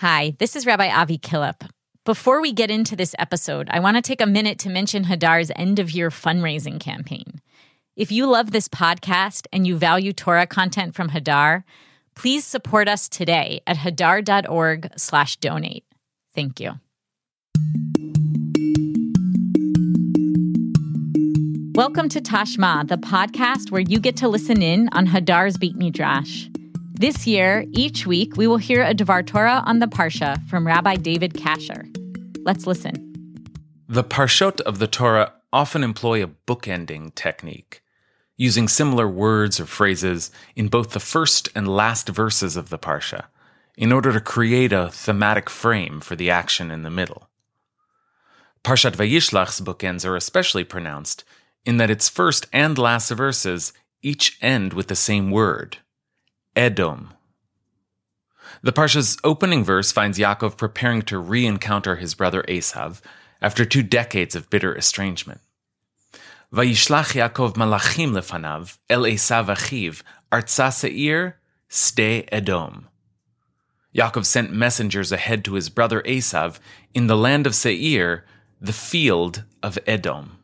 Hi, this is Rabbi Avi Killip. Before we get into this episode, I want to take a minute to mention Hadar's end of year fundraising campaign. If you love this podcast and you value Torah content from Hadar, please support us today at hadar.org slash donate. Thank you. Welcome to Tashma, the podcast where you get to listen in on Hadar's Beit Midrash. This year, each week, we will hear a Devar Torah on the Parsha from Rabbi David Kasher. Let's listen. The Parshot of the Torah often employ a bookending technique, using similar words or phrases in both the first and last verses of the Parsha, in order to create a thematic frame for the action in the middle. Parshat Vayishlach's bookends are especially pronounced in that its first and last verses each end with the same word, Edom. The Parsha's opening verse finds Yaakov preparing to re encounter his brother Esav after two decades of bitter estrangement. Vayishlach Yaakov malachim lefanav el Esav achiv artsa seir ste Edom. Yaakov sent messengers ahead to his brother Esav in the land of Seir, the field of Edom.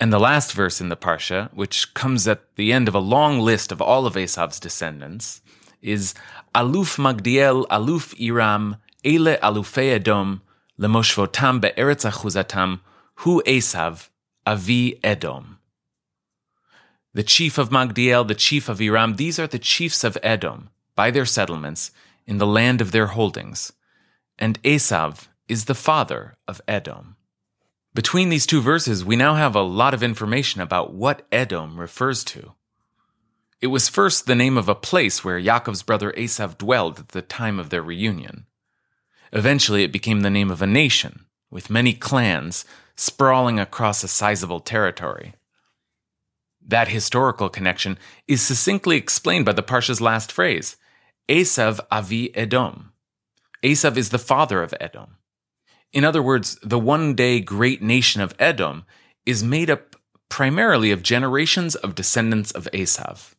And the last verse in the Parsha, which comes at the end of a long list of all of Esav's descendants, is Aluf Magdiel, Aluf Iram, Ele Alufei Edom, Lemoshvotam Be'eretz Achuzatam, Hu Esav, Avi Edom. The chief of Magdiel, the chief of Iram, these are the chiefs of Edom, by their settlements, in the land of their holdings. And Esav is the father of Edom. Between these two verses, we now have a lot of information about what Edom refers to. It was first the name of a place where Yaakov's brother Esav dwelled at the time of their reunion. Eventually, it became the name of a nation, with many clans sprawling across a sizable territory. That historical connection is succinctly explained by the Parsha's last phrase Esav Avi Edom. Esav is the father of Edom. In other words, the one day great nation of Edom is made up primarily of generations of descendants of Esav.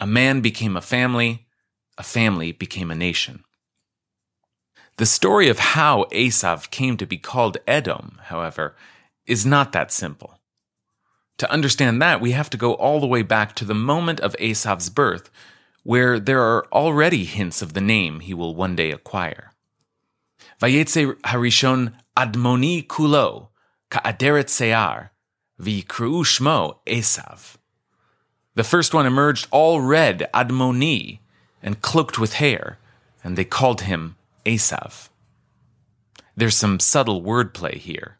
A man became a family, a family became a nation. The story of how Esav came to be called Edom, however, is not that simple. To understand that, we have to go all the way back to the moment of Esav's birth, where there are already hints of the name he will one day acquire. Vayetze harishon admoni kulo, ka'aderet se'ar, v'yikru shmo Esav. The first one emerged all red, admoni, and cloaked with hair, and they called him Esav. There's some subtle wordplay here.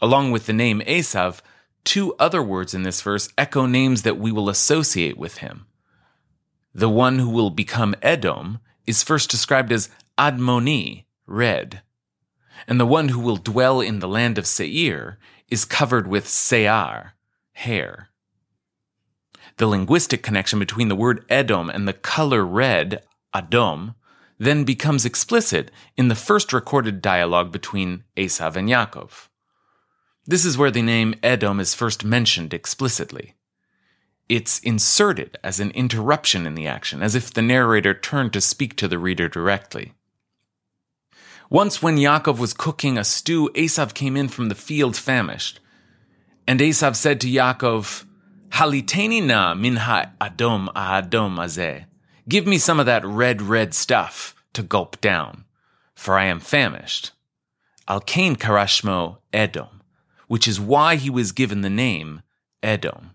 Along with the name Esav, two other words in this verse echo names that we will associate with him. The one who will become Edom is first described as Admoni, red. And the one who will dwell in the land of Seir is covered with Seir, hair. The linguistic connection between the word Edom and the color red, Adom, then becomes explicit in the first recorded dialogue between Esav and Yaakov. This is where the name Edom is first mentioned explicitly. It's inserted as an interruption in the action, as if the narrator turned to speak to the reader directly. Once, when Yaakov was cooking a stew, Esav came in from the field famished. And Esav said to Yaakov, Haliteni na minha adom ahadom azeh. Give me some of that red, red stuff to gulp down, for I am famished. Alkain karashmo Edom, which is why he was given the name Edom.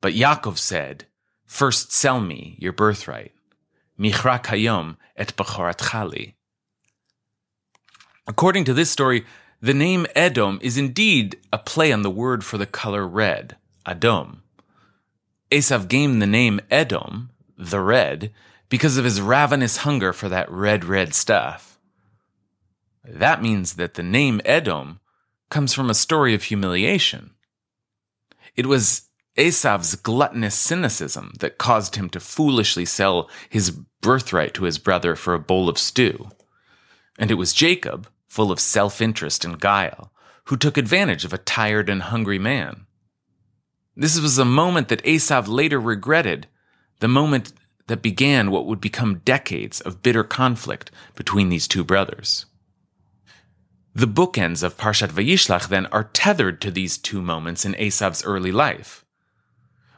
But Yaakov said, First sell me your birthright. Michra kayom et bechoratchali. According to this story, the name Edom is indeed a play on the word for the color red, Adom. Esav gained the name Edom, the red, because of his ravenous hunger for that red, red stuff. That means that the name Edom comes from a story of humiliation. It was Esav's gluttonous cynicism that caused him to foolishly sell his birthright to his brother for a bowl of stew. And it was Jacob full of self interest and guile, who took advantage of a tired and hungry man. This was a moment that Esav later regretted, the moment that began what would become decades of bitter conflict between these two brothers. The bookends of Parshat Vayishlach then are tethered to these two moments in Esav's early life.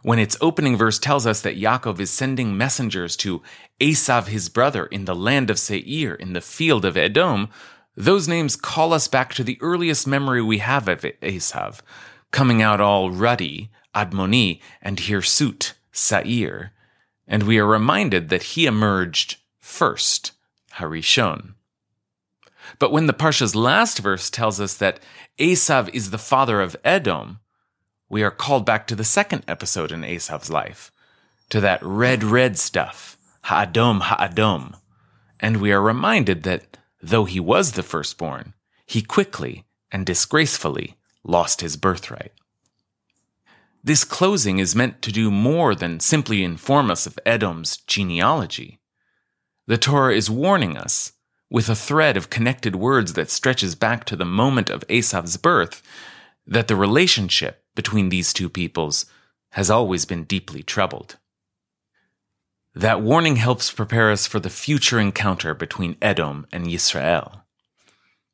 When its opening verse tells us that Yaakov is sending messengers to Esav his brother in the land of Seir in the field of Edom, those names call us back to the earliest memory we have of Esav, coming out all ruddy, Admoni, and hirsut, Sair, and we are reminded that he emerged first, Harishon. But when the Parsha's last verse tells us that Esav is the father of Edom, we are called back to the second episode in Esav's life, to that red, red stuff, Ha'adom, Ha'adom, and we are reminded that though he was the firstborn, he quickly and disgracefully lost his birthright. This closing is meant to do more than simply inform us of Edom's genealogy. The Torah is warning us, with a thread of connected words that stretches back to the moment of Esav's birth, that the relationship between these two peoples has always been deeply troubled. That warning helps prepare us for the future encounter between Edom and Yisrael.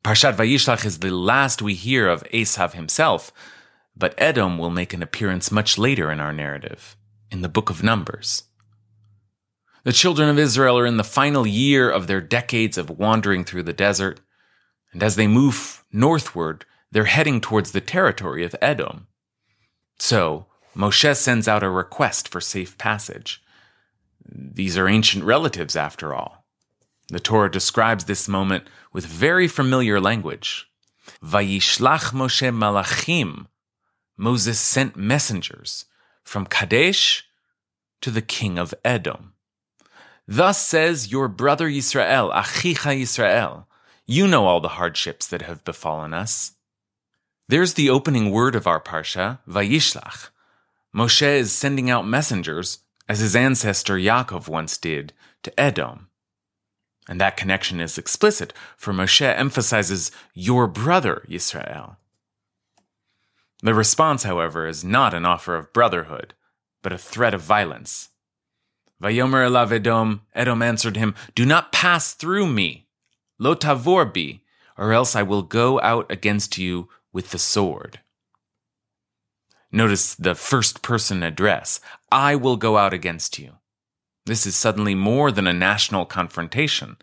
Parshat Vayishlach is the last we hear of Esav himself, but Edom will make an appearance much later in our narrative, in the book of Numbers. The children of Israel are in the final year of their decades of wandering through the desert, and as they move northward, they're heading towards the territory of Edom. So, Moshe sends out a request for safe passage. These are ancient relatives, after all. The Torah describes this moment with very familiar language. Vayishlach Moshe malachim. Moses sent messengers from Kadesh to the king of Edom. Thus says your brother Israel, Achicha Israel, You know all the hardships that have befallen us. There's the opening word of our parsha, Vayishlach. Moshe is sending out messengers as his ancestor Yaakov once did to Edom. And that connection is explicit, for Moshe emphasizes your brother, Yisrael. The response, however, is not an offer of brotherhood, but a threat of violence. Vayomer elav Edom, Edom answered him, Do not pass through me, lo tavor bi, or else I will go out against you with the sword. Notice the first person address I will go out against you. This is suddenly more than a national confrontation,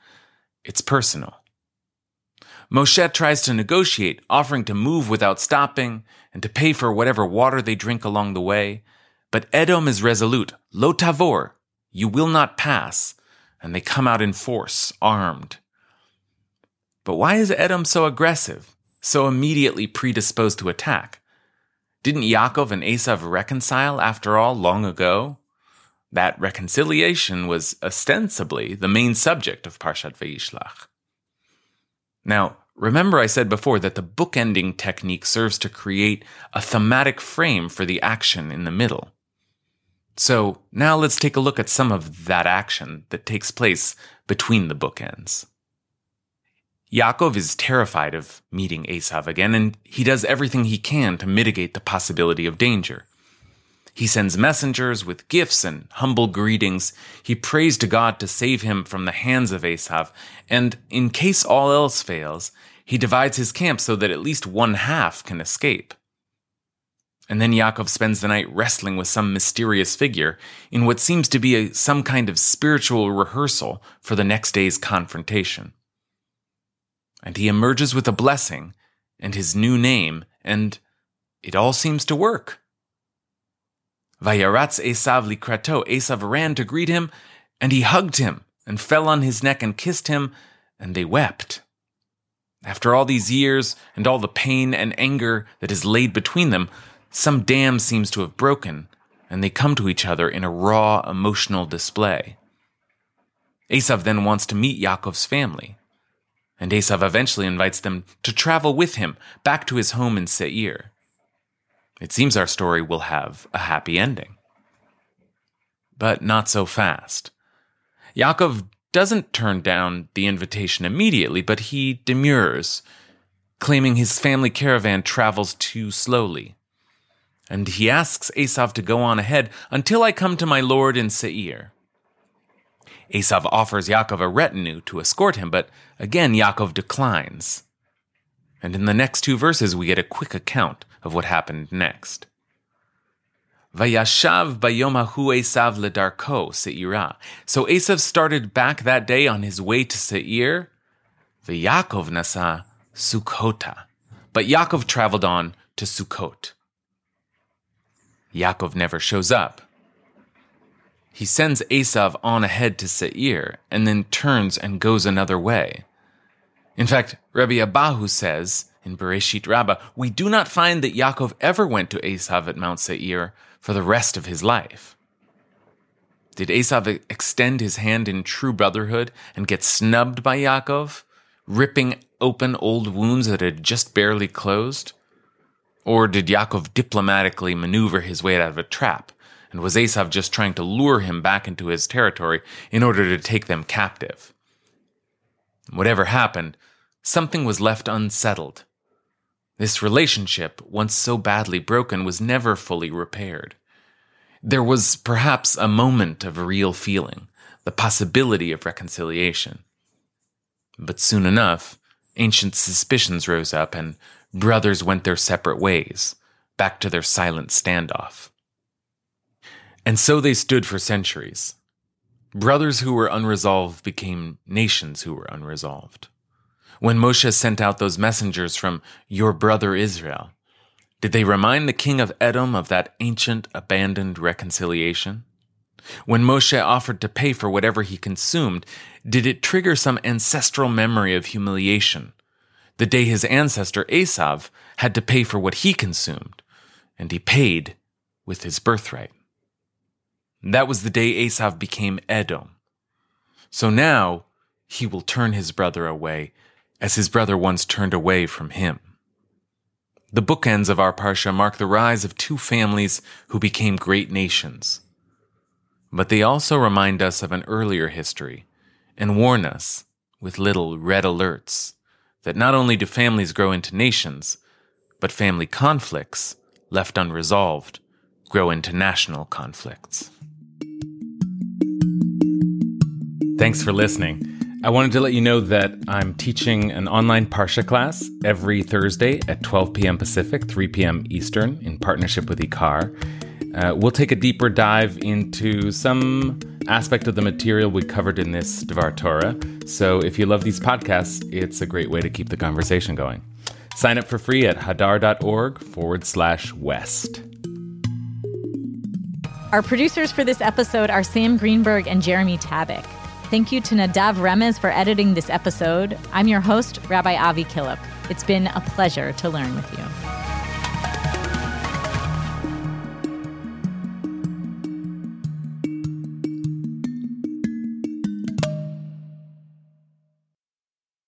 it's personal. Moshe tries to negotiate, offering to move without stopping and to pay for whatever water they drink along the way. But Edom is resolute. Lo tavor, you will not pass. And they come out in force, armed. But why is Edom so aggressive, so immediately predisposed to attack? Didn't Yaakov and Esav reconcile after all long ago? That reconciliation was ostensibly the main subject of Parshat Vayishlach. Now, remember I said before that the bookending technique serves to create a thematic frame for the action in the middle. So now let's take a look at some of that action that takes place between the bookends. Yaakov is terrified of meeting Esav again, and he does everything he can to mitigate the possibility of danger. He sends messengers with gifts and humble greetings. He prays to God to save him from the hands of Esav, and in case all else fails, he divides his camp so that at least one half can escape. And then Yaakov spends the night wrestling with some mysterious figure in what seems to be a, some kind of spiritual rehearsal for the next day's confrontation and he emerges with a blessing and his new name, and it all seems to work. Vayaratz Esav likrato, Esav ran to greet him, and he hugged him and fell on his neck and kissed him, and they wept. After all these years and all the pain and anger that is laid between them, some dam seems to have broken, and they come to each other in a raw emotional display. Esav then wants to meet Yaakov's family, and Esav eventually invites them to travel with him back to his home in Seir. It seems our story will have a happy ending. But not so fast. Yaakov doesn't turn down the invitation immediately, but he demurs, claiming his family caravan travels too slowly. And he asks Esav to go on ahead until I come to my lord in Seir. Esav offers Yaakov a retinue to escort him, but again Yaakov declines. And in the next two verses, we get a quick account of what happened next. Vayashav bayomahu Esav ledarko Seirah. So Esav started back that day on his way to Seir. Vayakov nasa Sukkota. But Yaakov traveled on to Sukkot. Yaakov never shows up. He sends Esav on ahead to Seir and then turns and goes another way. In fact, Rabbi Abahu says in Bereshit Rabbah, we do not find that Yaakov ever went to Esav at Mount Seir for the rest of his life. Did Esav extend his hand in true brotherhood and get snubbed by Yaakov, ripping open old wounds that had just barely closed? Or did Yaakov diplomatically maneuver his way out of a trap, and was Esav just trying to lure him back into his territory in order to take them captive? Whatever happened, something was left unsettled. This relationship, once so badly broken, was never fully repaired. There was perhaps a moment of real feeling, the possibility of reconciliation. But soon enough, ancient suspicions rose up and brothers went their separate ways, back to their silent standoff. And so they stood for centuries. Brothers who were unresolved became nations who were unresolved when Moshe sent out those messengers from your brother Israel? Did they remind the king of Edom of that ancient abandoned reconciliation? When Moshe offered to pay for whatever he consumed, did it trigger some ancestral memory of humiliation? The day his ancestor Esav had to pay for what he consumed, and he paid with his birthright. That was the day Esav became Edom. So now he will turn his brother away as his brother once turned away from him. The bookends of our Parsha mark the rise of two families who became great nations. But they also remind us of an earlier history and warn us, with little red alerts, that not only do families grow into nations, but family conflicts, left unresolved, grow into national conflicts. Thanks for listening. I wanted to let you know that I'm teaching an online Parsha class every Thursday at 12 p.m. Pacific, 3 p.m. Eastern, in partnership with IKAR. Uh, we'll take a deeper dive into some aspect of the material we covered in this Devar Torah. So if you love these podcasts, it's a great way to keep the conversation going. Sign up for free at hadar.org forward slash west. Our producers for this episode are Sam Greenberg and Jeremy Tabak. Thank you to Nadav Remes for editing this episode. I'm your host, Rabbi Avi Killip. It's been a pleasure to learn with you.